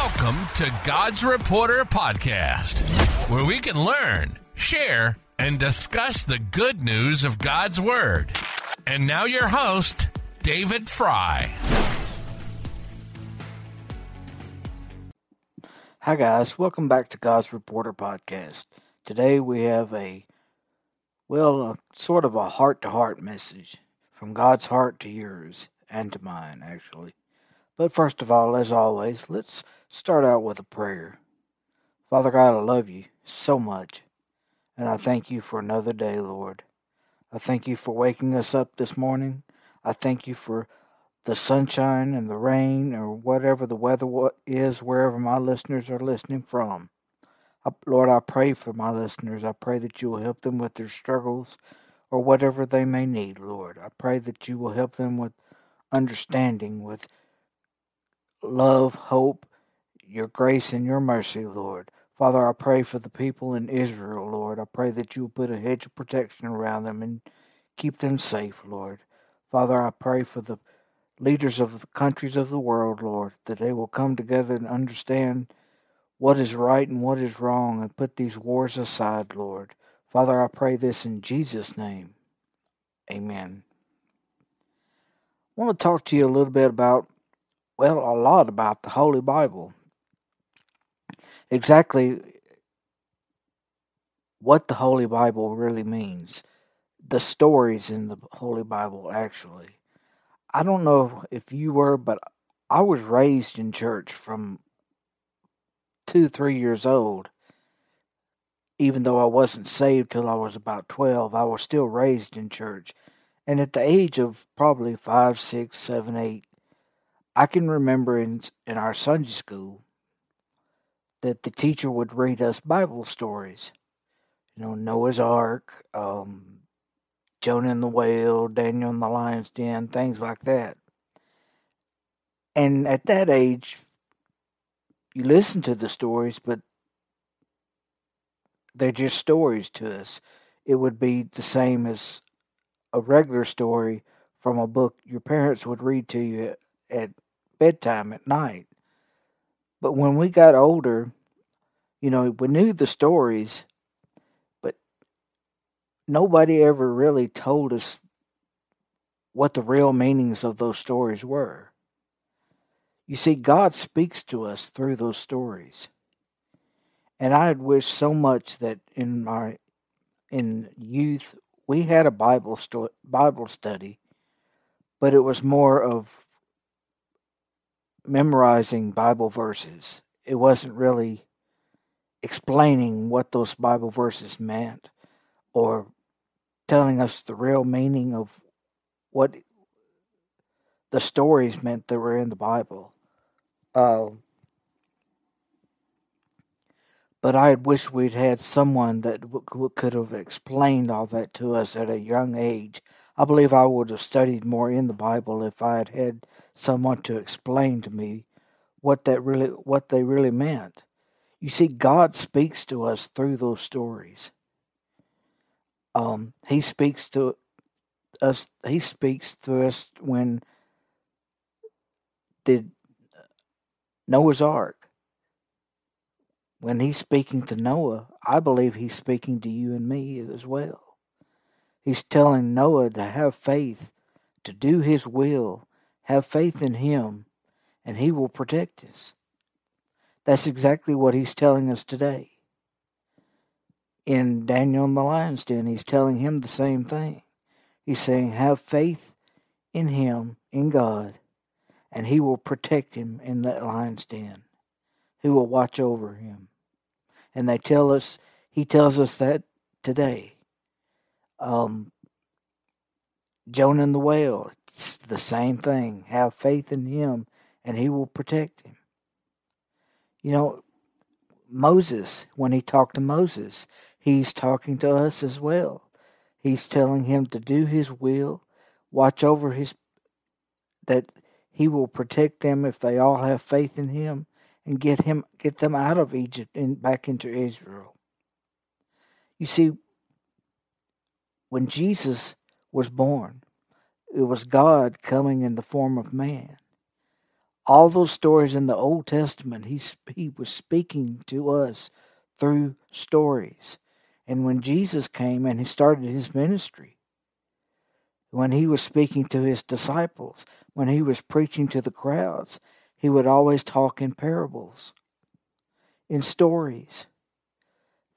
Welcome to God's Reporter Podcast, where we can learn, share, and discuss the good news of God's Word. And now, your host, David Fry. Hi, guys. Welcome back to God's Reporter Podcast. Today we have a, well, a, sort of a heart to heart message from God's heart to yours and to mine, actually. But first of all, as always, let's start out with a prayer. Father God, I love you so much, and I thank you for another day, Lord. I thank you for waking us up this morning. I thank you for the sunshine and the rain or whatever the weather is wherever my listeners are listening from. Lord, I pray for my listeners. I pray that you will help them with their struggles or whatever they may need, Lord. I pray that you will help them with understanding, with love, hope, your grace, and your mercy, Lord. Father, I pray for the people in Israel, Lord. I pray that you will put a hedge of protection around them and keep them safe, Lord. Father, I pray for the leaders of the countries of the world, Lord, that they will come together and understand what is right and what is wrong and put these wars aside, Lord. Father, I pray this in Jesus' name. Amen. I want to talk to you a little bit about well, a lot about the Holy Bible. Exactly what the Holy Bible really means. The stories in the Holy Bible, actually. I don't know if you were, but I was raised in church from two, three years old. Even though I wasn't saved till I was about 12, I was still raised in church. And at the age of probably five, six, seven, eight, I can remember in in our Sunday school that the teacher would read us Bible stories. You know, Noah's Ark, um, Jonah and the whale, Daniel in the lion's den, things like that. And at that age, you listen to the stories, but they're just stories to us. It would be the same as a regular story from a book your parents would read to you at, at bedtime at night. But when we got older, you know, we knew the stories, but nobody ever really told us what the real meanings of those stories were. You see, God speaks to us through those stories. And I had wished so much that in my in youth we had a Bible sto- Bible study, but it was more of memorizing Bible verses. It wasn't really explaining what those Bible verses meant or telling us the real meaning of what the stories meant that were in the Bible. Uh, but I wish we'd had someone that w- could have explained all that to us at a young age. I believe I would have studied more in the Bible if I had had someone to explain to me what that really what they really meant. You see, God speaks to us through those stories. Um, he speaks to us. He speaks to us when the Noah's Ark. When he's speaking to Noah, I believe he's speaking to you and me as well. He's telling Noah to have faith, to do his will, have faith in Him, and He will protect us. That's exactly what He's telling us today. In Daniel in the lion's den, He's telling him the same thing. He's saying, Have faith in Him, in God, and He will protect him in that lion's den. He will watch over him. And they tell us, He tells us that today. Um, Jonah and the whale, it's the same thing. Have faith in Him, and He will protect him. You know, Moses, when he talked to Moses, he's talking to us as well. He's telling him to do his will, watch over his that he will protect them if they all have faith in him and get him get them out of Egypt and back into Israel. You see, when Jesus was born, it was God coming in the form of man. all those stories in the Old Testament, he's, he was speaking to us through stories. And when Jesus came and he started his ministry, when he was speaking to his disciples, when he was preaching to the crowds, he would always talk in parables, in stories.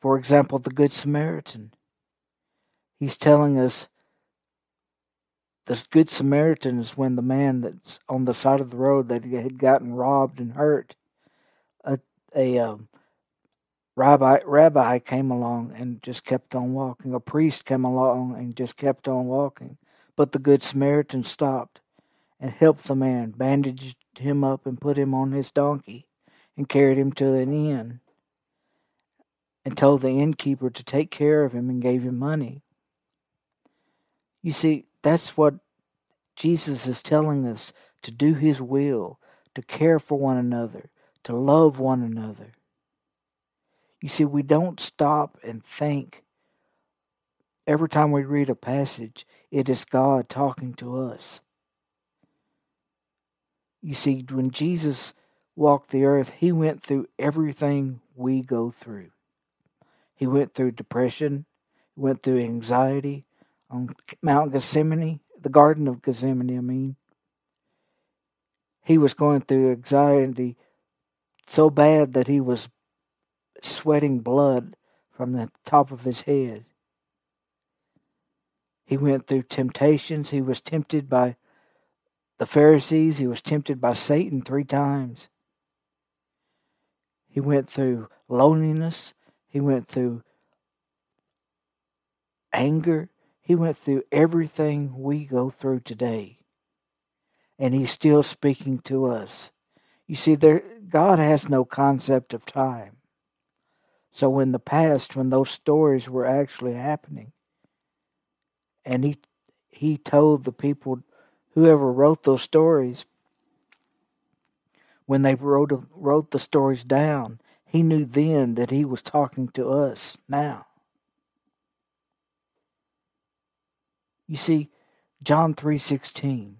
For example, the Good Samaritan. He's telling us the Good Samaritan is when the man that's on the side of the road that had gotten robbed and hurt, a, a um, rabbi rabbi came along and just kept on walking. A priest came along and just kept on walking. But the Good Samaritan stopped and helped the man, bandaged him up, and put him on his donkey and carried him to an inn and told the innkeeper to take care of him and gave him money. You see, that's what Jesus is telling us to do His will, to care for one another, to love one another. You see, we don't stop and think. Every time we read a passage, it is God talking to us. You see, when Jesus walked the earth, he went through everything we go through. He went through depression, he went through anxiety, on Mount Gethsemane, the Garden of Gethsemane, I mean. He was going through anxiety so bad that he was sweating blood from the top of his head. He went through temptations. He was tempted by the Pharisees. He was tempted by Satan three times. He went through loneliness. He went through anger. He went through everything we go through today. And he's still speaking to us. You see, there God has no concept of time. So in the past, when those stories were actually happening, and he he told the people, whoever wrote those stories, when they wrote wrote the stories down, he knew then that he was talking to us now. You see, John 3:16.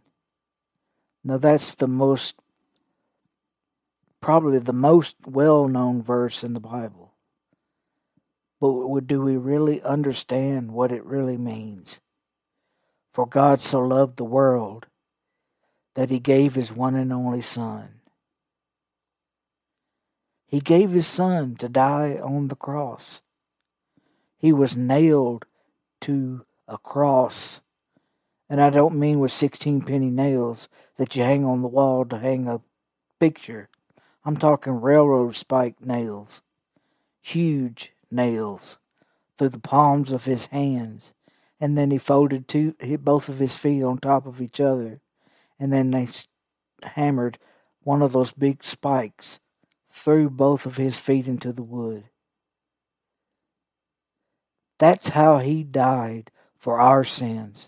Now that's the most probably the most well-known verse in the Bible. But do we really understand what it really means? For God so loved the world that he gave his one and only son. He gave his son to die on the cross. He was nailed to a cross. And I don't mean with 16 penny nails that you hang on the wall to hang a picture. I'm talking railroad spike nails, huge nails through the palms of his hands. And then he folded two, both of his feet on top of each other. And then they hammered one of those big spikes through both of his feet into the wood. That's how he died for our sins.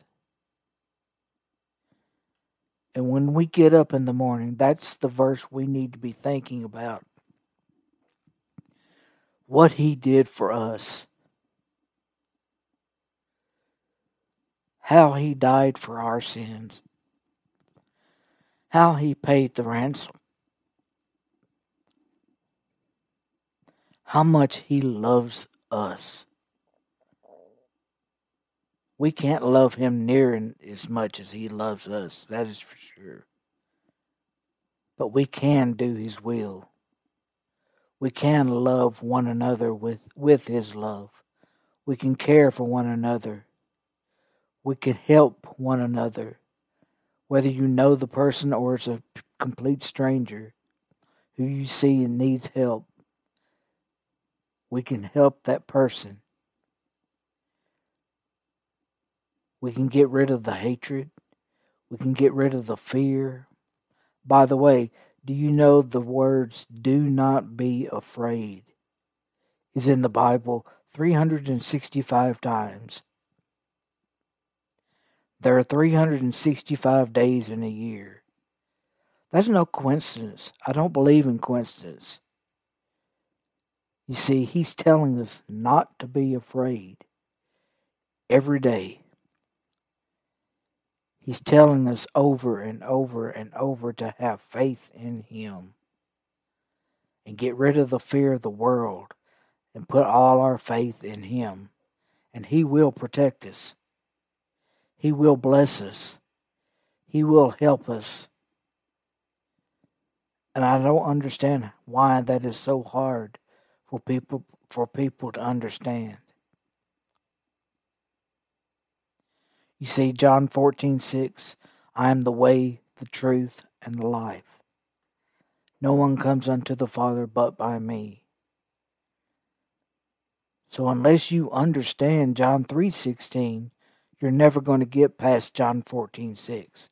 And when we get up in the morning, that's the verse we need to be thinking about. What he did for us. How he died for our sins. How he paid the ransom. How much he loves us we can't love him near as much as he loves us. That is for sure. But we can do his will. We can love one another with, with his love. We can care for one another. We can help one another. Whether you know the person or it's a complete stranger who you see and needs help, we can help that person We can get rid of the hatred. We can get rid of the fear. By the way, do you know the words, do not be afraid, is in the Bible 365 times? There are 365 days in a year. That's no coincidence. I don't believe in coincidence. You see, he's telling us not to be afraid every day. He's telling us over and over and over to have faith in Him and get rid of the fear of the world and put all our faith in Him. And He will protect us, He will bless us, He will help us. And I don't understand why that is so hard for people for people to understand. You see, John fourteen six, I am the way, the truth, and the life. No one comes unto the Father but by me. So unless you understand John 3:16, you're never going to get past John 14:6.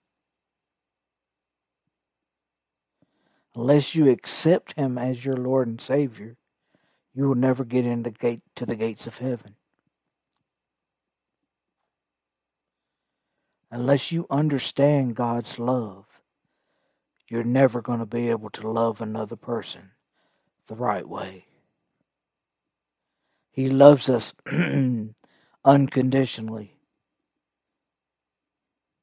Unless you accept him as your Lord and Savior, you will never get into gate to the gates of heaven. Unless you understand God's love, you're never going to be able to love another person the right way. He loves us unconditionally.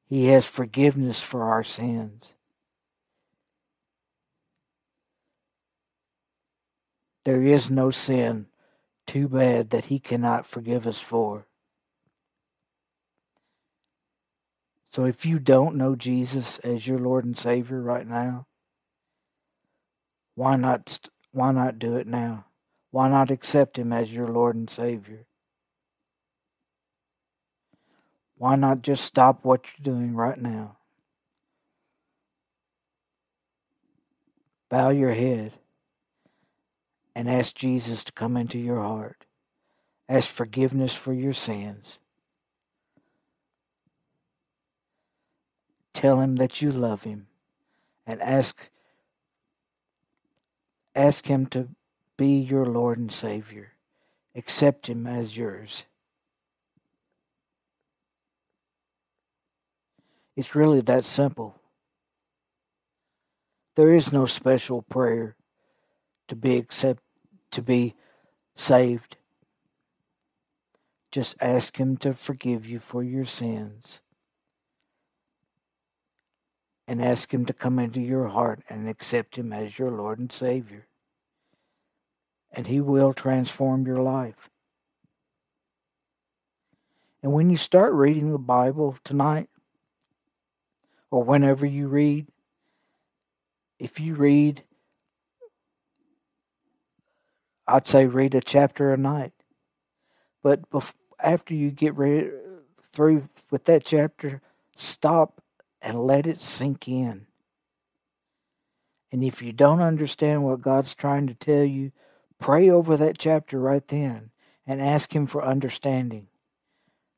He has forgiveness for our sins. There is no sin too bad that He cannot forgive us for. So if you don't know Jesus as your Lord and Savior right now, why not why not do it now? Why not accept him as your Lord and Savior? Why not just stop what you're doing right now? Bow your head and ask Jesus to come into your heart. Ask forgiveness for your sins. Tell him that you love him and ask ask him to be your Lord and Savior. Accept him as yours. It's really that simple. There is no special prayer to be accept to be saved. Just ask him to forgive you for your sins and ask Him to come into your heart and accept Him as your Lord and Savior. And He will transform your life. And when you start reading the Bible tonight, or whenever you read, if you read, I'd say read a chapter a night. But after you get through with that chapter, stop and let it sink in. And if you don't understand what God's trying to tell you, pray over that chapter right then and ask Him for understanding.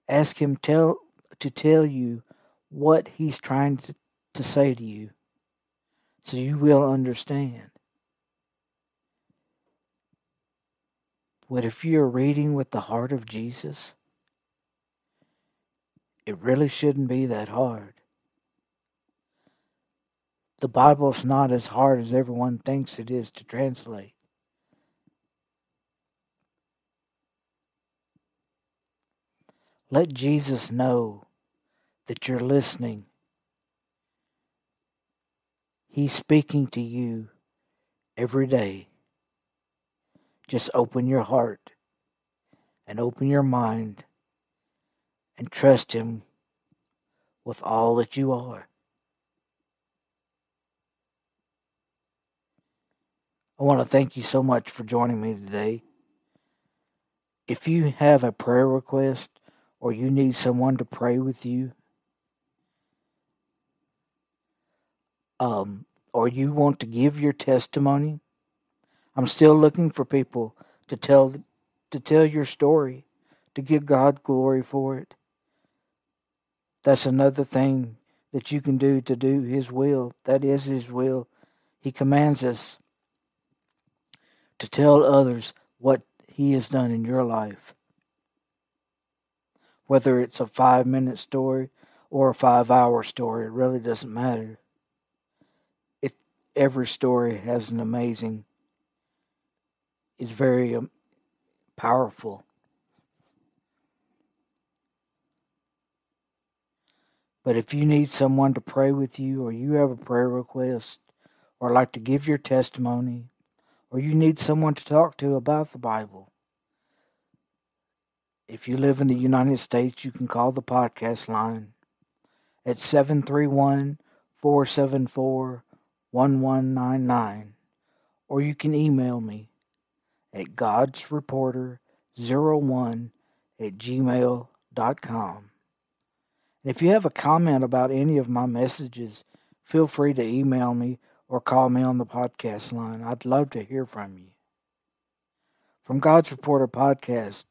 Ask Him tell, to tell you what He's trying to, to say to you so you will understand. But if you're reading with the heart of Jesus, it really shouldn't be that hard the Bible's not as hard as everyone thinks it is to translate. Let Jesus know that you're listening. He's speaking to you every day. Just open your heart and open your mind and trust Him with all that you are. I want to thank you so much for joining me today. If you have a prayer request or you need someone to pray with you, um, or you want to give your testimony, I'm still looking for people to tell to tell your story, to give God glory for it. That's another thing that you can do to do His will. That is His will. He commands us to tell others what He has done in your life. Whether it's a five minute story or a five hour story, it really doesn't matter. It, every story has an amazing, it's very um, powerful. But if you need someone to pray with you, or you have a prayer request, or like to give your testimony, or you need someone to talk to about the Bible, if you live in the United States, you can call the podcast line at 731 474 1199, or you can email me at godsreporter01 at gmail.com. And if you have a comment about any of my messages, feel free to email me or call me on the podcast line. I'd love to hear from you. From God's Reporter Podcast,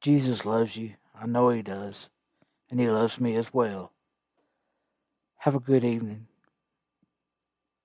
Jesus loves you. I know He does. And He loves me as well. Have a good evening.